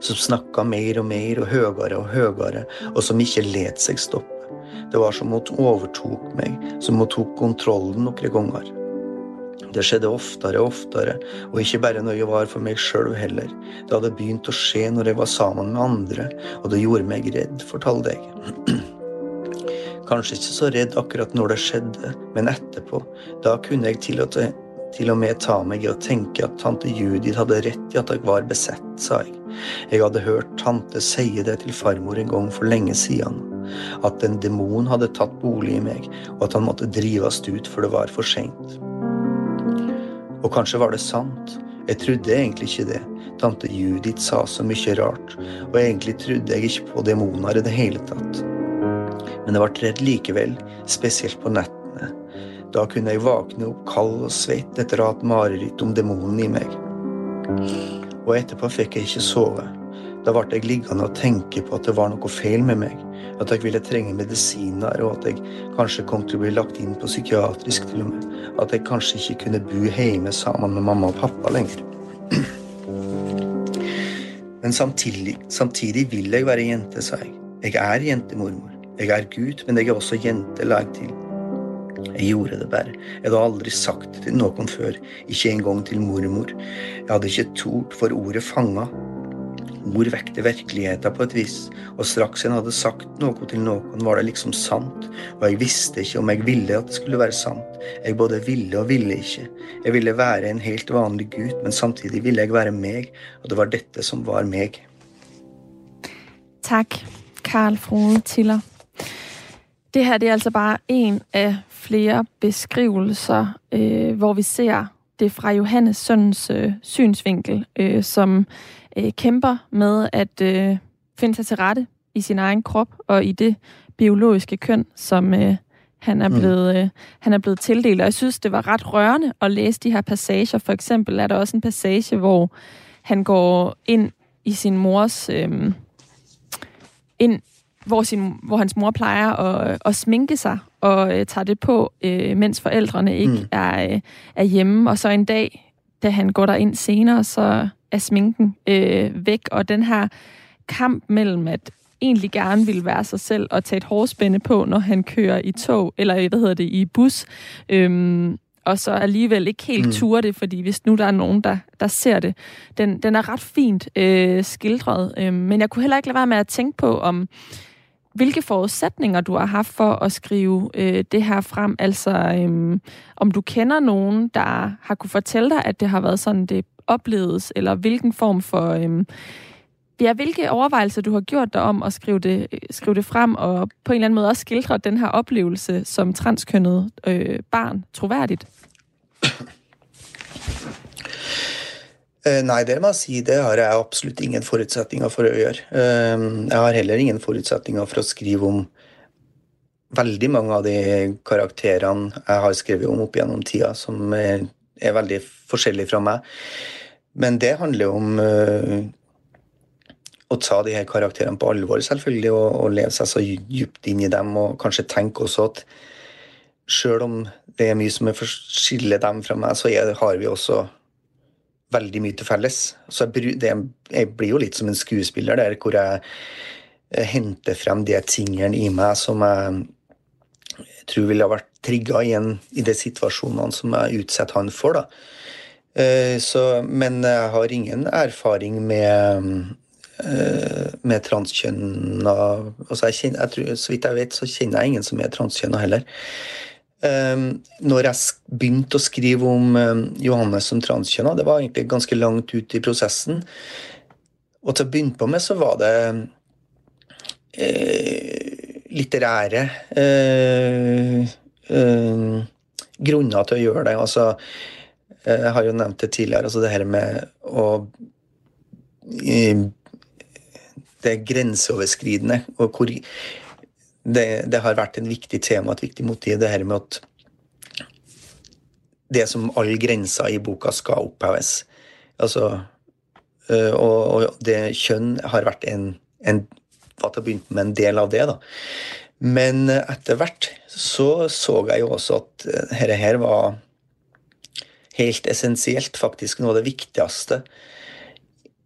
Som snakka mer og mer og høyere og høyere, og som ikke let seg stoppe. Det var som hun overtok meg, som hun tok kontrollen noen ganger. Det skjedde oftere og oftere, og ikke bare når jeg var for meg sjøl heller. Det hadde begynt å skje når jeg var sammen med andre, og det gjorde meg redd, fortalte jeg. [CLEARS THROAT] Kanskje ikke så redd akkurat når det skjedde, men etterpå. Da kunne jeg til og, til og med ta meg i å tenke at tante Judith hadde rett i at jeg var besett, sa jeg. Jeg hadde hørt tante si det til farmor en gang for lenge siden. At en demon hadde tatt bolig i meg, og at han måtte drives ut for det var for seint. Og kanskje var det sant. Jeg trodde egentlig ikke det. Tante Judith sa så mye rart, og egentlig trodde jeg ikke på demoner i det hele tatt men jeg ble redd likevel, spesielt på nettene. Da kunne jeg våkne opp kald og svett etter å ha hatt mareritt om demonen i meg. Og etterpå fikk jeg ikke sove. Da ble jeg liggende og tenke på at det var noe feil med meg, at jeg ville trenge medisiner, og at jeg kanskje kom til å bli lagt inn på psykiatrisk til og med, at jeg kanskje ikke kunne bo hjemme sammen med mamma og pappa lenger. Men samtidig, samtidig vil jeg være jente, sa jeg. Jeg er jentemormor. Jeg er gutt, men jeg er også jente, la jeg til. Jeg gjorde det bare. Jeg hadde aldri sagt det til noen før, ikke engang til mormor. Jeg hadde ikke tort, for ordet fanga. Ord vekte virkeligheten på et vis, og straks jeg hadde sagt noe til noen, var det liksom sant, og jeg visste ikke om jeg ville at det skulle være sant. Jeg både ville og ville ikke. Jeg ville være en helt vanlig gutt, men samtidig ville jeg være meg, og det var dette som var meg. Takk, Carl Frode Tiller. Det her det er altså bare en af flere beskrivelser, øh, hvor vi ser det fra Johannes søns øh, synsvinkel, øh, som øh, kæmper med at øh, finde sig til rette i sin egen krop og i det biologiske køn, som øh, han er mm. blevet han er blevet tildelt. Og jeg synes, det var ret rørende at læse de her passager. For eksempel er der også en passage, hvor han går ind i sin mors øh, ind hvor, sin, hvor hans mor plejer at, at sminke sig og øh, tager det på, øh, mens forældrene ikke mm. er, øh, er hjemme. Og så en dag, da han går der ind senere, så er sminken øh, væk, og den her kamp mellem at egentlig gerne vil være sig selv og tage et hårspænde på, når han kører i tog, eller hvad hedder det, i bus, øhm, og så alligevel ikke helt mm. ture det, fordi hvis nu der er nogen, der, der ser det, den, den er ret fint øh, skildret, øh, men jeg kunne heller ikke lade være med at tænke på, om hvilke forudsætninger du har haft for at skrive øh, det her frem, altså øh, om du kender nogen, der har kunne fortælle dig, at det har været sådan, det opleves, eller hvilken form for... Øh, ja, hvilke overvejelser du har gjort dig om at skrive det, skrive det frem, og på en eller anden måde også skildre den her oplevelse som transkønnet øh, barn troværdigt? Uh, nei, det må jeg si. Det har jeg absolutt ingen forutsetninger for å gjøre. Uh, jeg har heller ingen forutsetninger for å skrive om veldig mange av de karakterene jeg har skrevet om opp gjennom tida, som er, er veldig forskjellige fra meg. Men det handler om uh, å ta de her karakterene på alvor, selvfølgelig, og, og leve seg så dypt inn i dem, og kanskje tenke også at sjøl om det er mye som skiller dem fra meg, så er, har vi også veldig mye til felles. Så jeg, det, jeg, blir jo litt som en skuespiller der, hvor jeg, jeg henter frem de tingene i meg som jeg, jeg tror ville ha vært trigga igjen i de situasjonene som jeg utsetter han for. da. Eh, så, men jeg har ingen erfaring med Eh, med transkjønna altså jeg kjenner, jeg tror, Så vidt jeg vet, så kjenner jeg ingen som er transkjønna heller. Um, når jeg begynte å skrive om um, Johannes som transkjønna, det var egentlig ganske langt ut i prosessen. Og til å begynne på med så var det uh, litterære uh, uh, grunner til å gjøre det. Altså, jeg har jo nevnt det tidligere, altså det her med å det er grenseoverskridende. og hvor det, det, har vært en viktig tema, et viktig motiv, det her med at det som alle grenser i boka skal oppheves. Altså, øh, og, og, det kjønn har vært en, en til å begynne med en del av det. da. Men etter hvert så så jeg jo også at dette her var helt essensielt, faktisk noe av det viktigste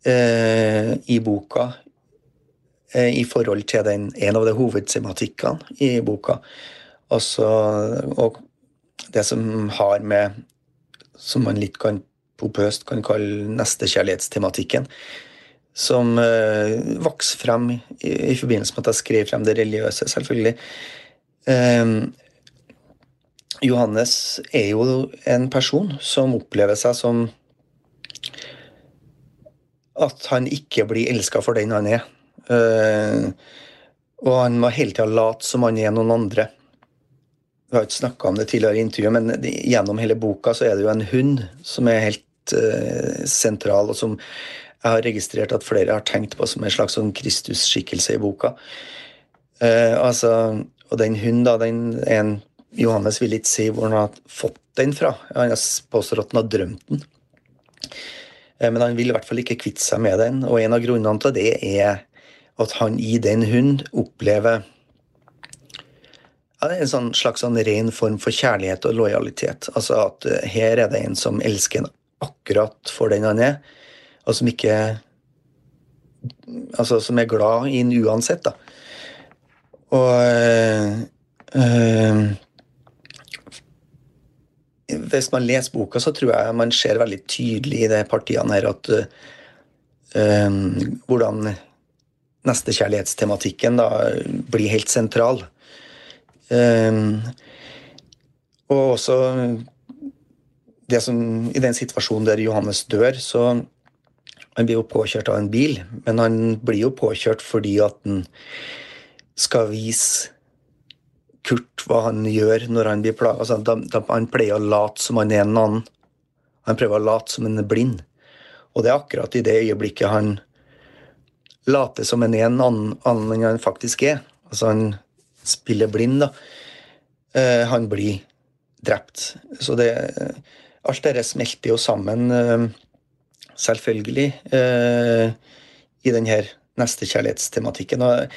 eh, i boka i forhold til den, en av de hovedtematikkene i boka. Også, og det som har med Som man litt kan popøst kan kalle nestekjærlighetstematikken. Som uh, vokste frem i, i, forbindelse med at jeg skrev frem det religiøse, selvfølgelig. Um, Johannes er jo en person som opplever seg som at han ikke blir elska for den han er. Uh, og han må hele tida late som han er noen andre. Vi har ikke snakka om det tidligere i intervjuet, men gjennom hele boka så er det jo en hund som er helt uh, sentral, og som jeg har registrert at flere har tenkt på som en slags sånn Kristus-skikkelse i boka. Uh, altså, og den hunden, da, den en Johannes vil ikke si hvor han har fått den fra. Han påstår at han har drømt den. Men han vil i hvert fall ikke kvitte seg med den, og en av grunnene til det er at han i den hund opplever ja, en sånn slags sånn ren form for kjærlighet og lojalitet. Altså at uh, her er det en som elsker en akkurat for den han er, og som ikke Altså som er glad i en uansett, da. Og øh, Hvis man leser boka, så tror jeg man ser veldig tydelig i de partiene her at hvordan nestekjærlighetstematikken da blir helt sentral. Um, og også det som, I den situasjonen der Johannes dør, så Han blir jo påkjørt av en bil, men han blir jo påkjørt fordi at han skal vise Kurt hva han gjør når han blir plaga. Altså, han pleier å late som han er en annen. Han prøver å late som han er blind. Og det er akkurat i det øyeblikket han late som en en annen, annen enn han faktisk er. Altså han spiller blind, da. Uh, han blir drept. Så det Alt dette smelter jo sammen, uh, selvfølgelig, uh, i denne nestekjærlighetstematikken. Og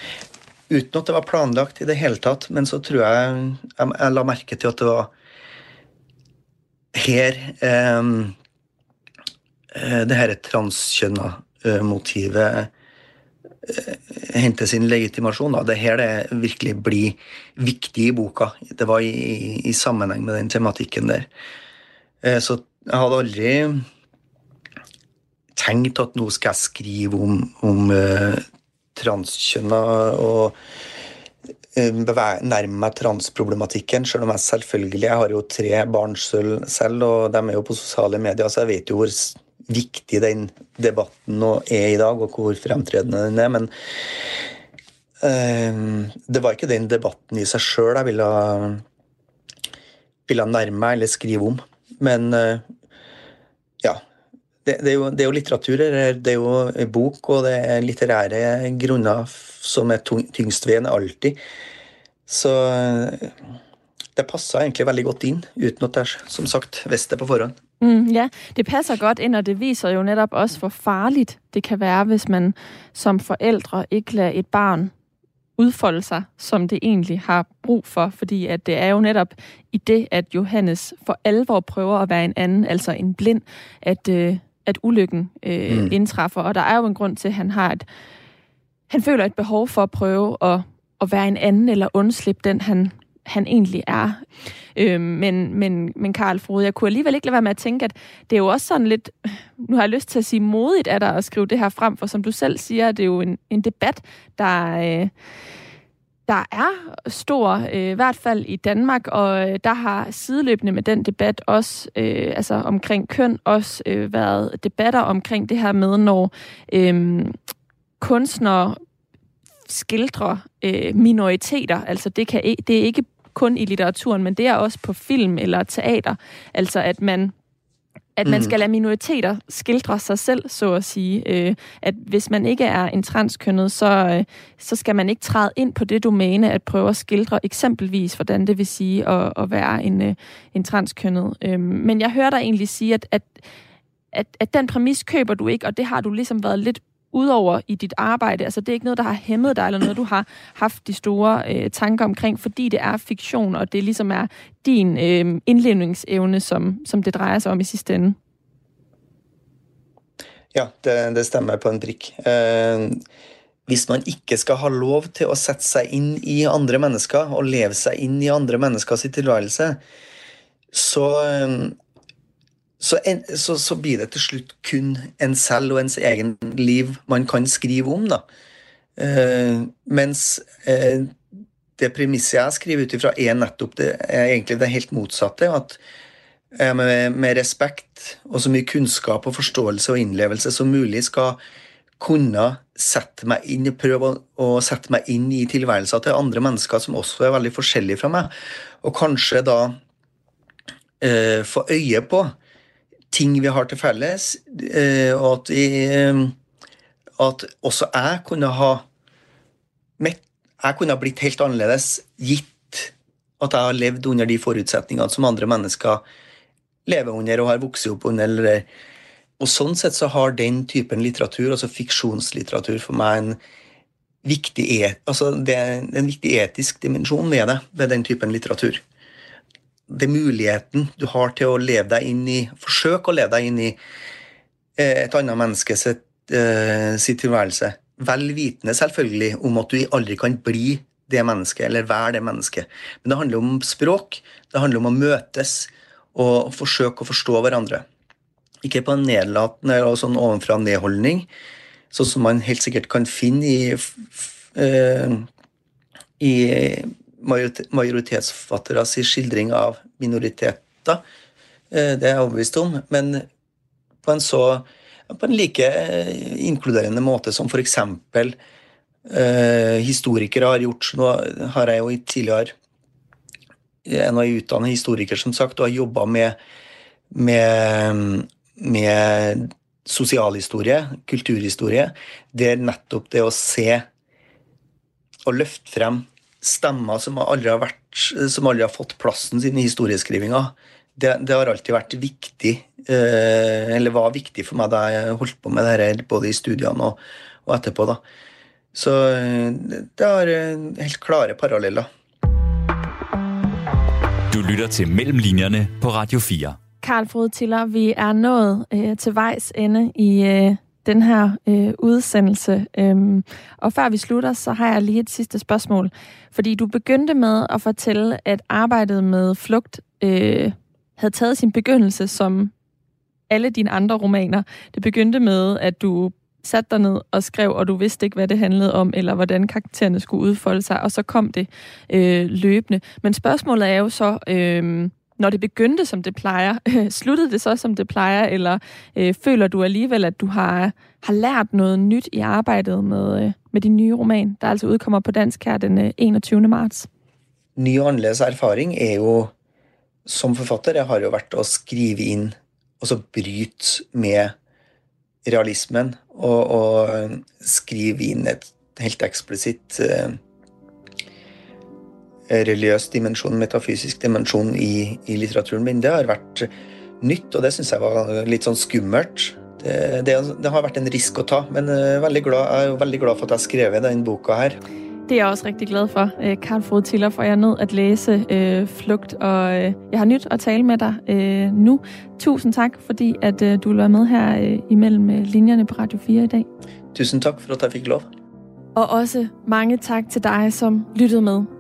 uten at det var planlagt i det hele tatt, men så tror jeg jeg, jeg la merke til at det var her um, det her transkjønna motivet hente sin legitimasjon. Da. Det her det virkelig blir viktig i boka. Det var i, i sammenheng med den tematikken der. Så jeg hadde aldri tenkt at nå skal jeg skrive om, om uh, transkjønna og nærme meg transproblematikken, selv om jeg selvfølgelig jeg har jo tre barn selv, og de er jo på sosiale medier, så jeg vet jo hvor viktig den debatten nå er i dag, og hvor fremtredende den er. Men uh, det var ikke den debatten i seg sjøl jeg ville, ville nærme meg eller skrive om. Men ja, det, det, er jo, det, er jo, litteratur, det er jo bok, og det er litterære grunner som er tyngstveiende alltid. Så det passer egentlig veldig godt inn, uten at jeg som sagt visste det på forhånd. Mm, ja, det passer godt inn, og det viser jo netop også hvor farlig det kan være hvis man som forældre ikke lader et barn udfolde seg som det egentlig har brug for. Fordi at det er jo netop i det at Johannes for alvor prøver å være en annen, altså en blind, at, øh, at ulykken øh, mm. indtræffer. Og der er jo en grund til, at han har et, han føler et behov for at prøve at, at være en anden eller undslippe den, han, han egentlig er. Øh, men, men, men Karl Frode, jeg kunne alligevel ikke lade være med at tænke, at det er jo også sådan lidt, nu har jeg lyst til at sige modigt af dig at skrive det her frem, for som du selv siger, det er jo en, en debat, der... Øh, der er stor, øh, i hvert fald i Danmark, og øh, der har sideløbende med den debat også, øh, altså omkring køn, også øh, været debatter omkring det her med, når øh, kunstnere skildrer øh, minoriteter. Altså det, kan, det er ikke kun i litteraturen, men det er også på film eller teater. Altså at man at man mm. skal lade minoriteter skildre sig selv, så at sige. Øh, at hvis man ikke er en transkønnet, så, øh, så skal man ikke træde ind på det domæne at prøve at skildre eksempelvis, hvordan det vil sige at, at være en, øh, en transkønnet. Øh, men jeg hører dig egentlig sige, at, at, at, at den præmis køber du ikke, og det har du ligesom været lidt udover i dit arbejde? Altså det er ikke noget, der har hæmmet dig, eller noget, du har haft de store øh, tanker omkring, fordi det er fiktion, og det ligesom er din øh, indlevningsevne, som, som det drejer sig om i sidste ende? Ja, det, det stemmer på en prikk. Eh, hvis man ikke skal ha lov til å sette seg inn i andre mennesker og leve seg inn i andre menneskers tilværelse, så eh, så, en, så, så, blir det til slutt kun en selv og ens egen liv man kan skrive om. da. Eh, mens eh, det premisset jeg skriver ut ifra, er nettopp det, er egentlig det helt motsatte. At jeg med, med, respekt og så mye kunnskap og forståelse og innlevelse som mulig skal kunne sette meg inn, prøve å, å sette meg inn i tilværelsen til andre mennesker som også er veldig forskjellige fra meg, og kanskje da eh, få øye på ting vi har til felles, eh, og at, vi, eh, at også jeg kunne ha jeg kunne ha blitt helt annerledes gitt at jeg har levd under de forutsetningene som andre mennesker lever under og har vokst opp under. Og Sånn sett så har den typen litteratur, altså fiksjonslitteratur, for meg en viktig, et, altså det en viktig etisk dimensjon ved det, ved den typen litteratur det muligheten du har til å leve deg inn i Forsøke å leve deg inn i eh, et annet menneske sitt, uh, sitt tilværelse. Vel vitende selvfølgelig om at du aldri kan bli det mennesket, eller være det mennesket. Men det handler om språk. Det handler om å møtes og forsøke å forstå hverandre. Ikke på en nedlatende og sånn ovenfra-ned-holdning, sånn som man helt sikkert kan finne i, uh, i majoritetsforfattere sin skildring av minoriteter. Eh, det er jeg overbevist om. Men på en så på en like eh, inkluderende måte som f.eks. Eh, historikere har gjort. Nå har jeg jo tidligere en av utdannet historiker som sagt, og har jobba med, med, med sosialhistorie, kulturhistorie, der nettopp det å se og løfte frem stemmer som aldri har, vært, som aldri har fått plassen sin i historieskrivinga, det, det, har alltid vært viktig, eh, eller var viktig for meg da jeg holdt på med det her, både i studiene og, og etterpå. da. Så eh, det har eh, helt klare paralleller. Du lytter til Mellomlinjerne på Radio 4. Karl Frode Tiller, vi er nået øh, til vejs ende i øh, den her øh, udsendelse. Øhm, og før vi slutter, så har jeg lige et sidste spørgsmål. Fordi du begyndte med at fortælle, at arbejdet med flugt øh, havde taget sin begyndelse som alle dine andre romaner. Det begyndte med, at du satte dig ned og skrev, og du vidste ikke, hvad det handlede om, eller hvordan karaktererne skulle udfolde sig, og så kom det øh, løbende. Men spørgsmålet er jo så, øh, når det begyndte, som det plejer, [LAUGHS] sluttede det så, som det plejer, eller øh, føler du alligevel, at du har, har lært noget nyt i arbejdet med, øh, med din nye roman, der altså udkommer på dansk her den øh, 21. marts? Ny og annerledes erfaring er jo, som forfatter, jeg har jo vært å skrive inn, og så bryte med realismen, og, og skrive inn et helt eksplisitt eh, religiøs dimensjon, metafysisk dimensjon i, i, litteraturen min. Det har vært nytt, og det syns jeg var litt sånn skummelt. Det, det, det, har vært en risk å ta, men uh, veldig glad, jeg er veldig glad for at jeg har skrevet den boka her. Det er jeg også rigtig glad for, Karl øh, Frode Tiller, for jeg er nødt at læse øh, Flugt, og øh, jeg har nyt at tale med dig øh, nu. Tusind tak, fordi at øh, du vil være med her øh, imellem linjerne på Radio 4 i dag. Tusind tak for at jeg fik lov. Og også mange tak til dig, som lyttede med.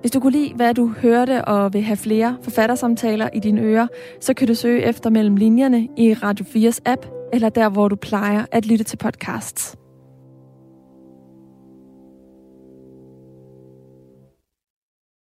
Hvis du kunne lide, hvad du hørte og vil have flere forfattersamtaler i dine ører, så kan du søge efter mellem linjerne i Radio 4's app, eller der, hvor du plejer at lytte til podcasts.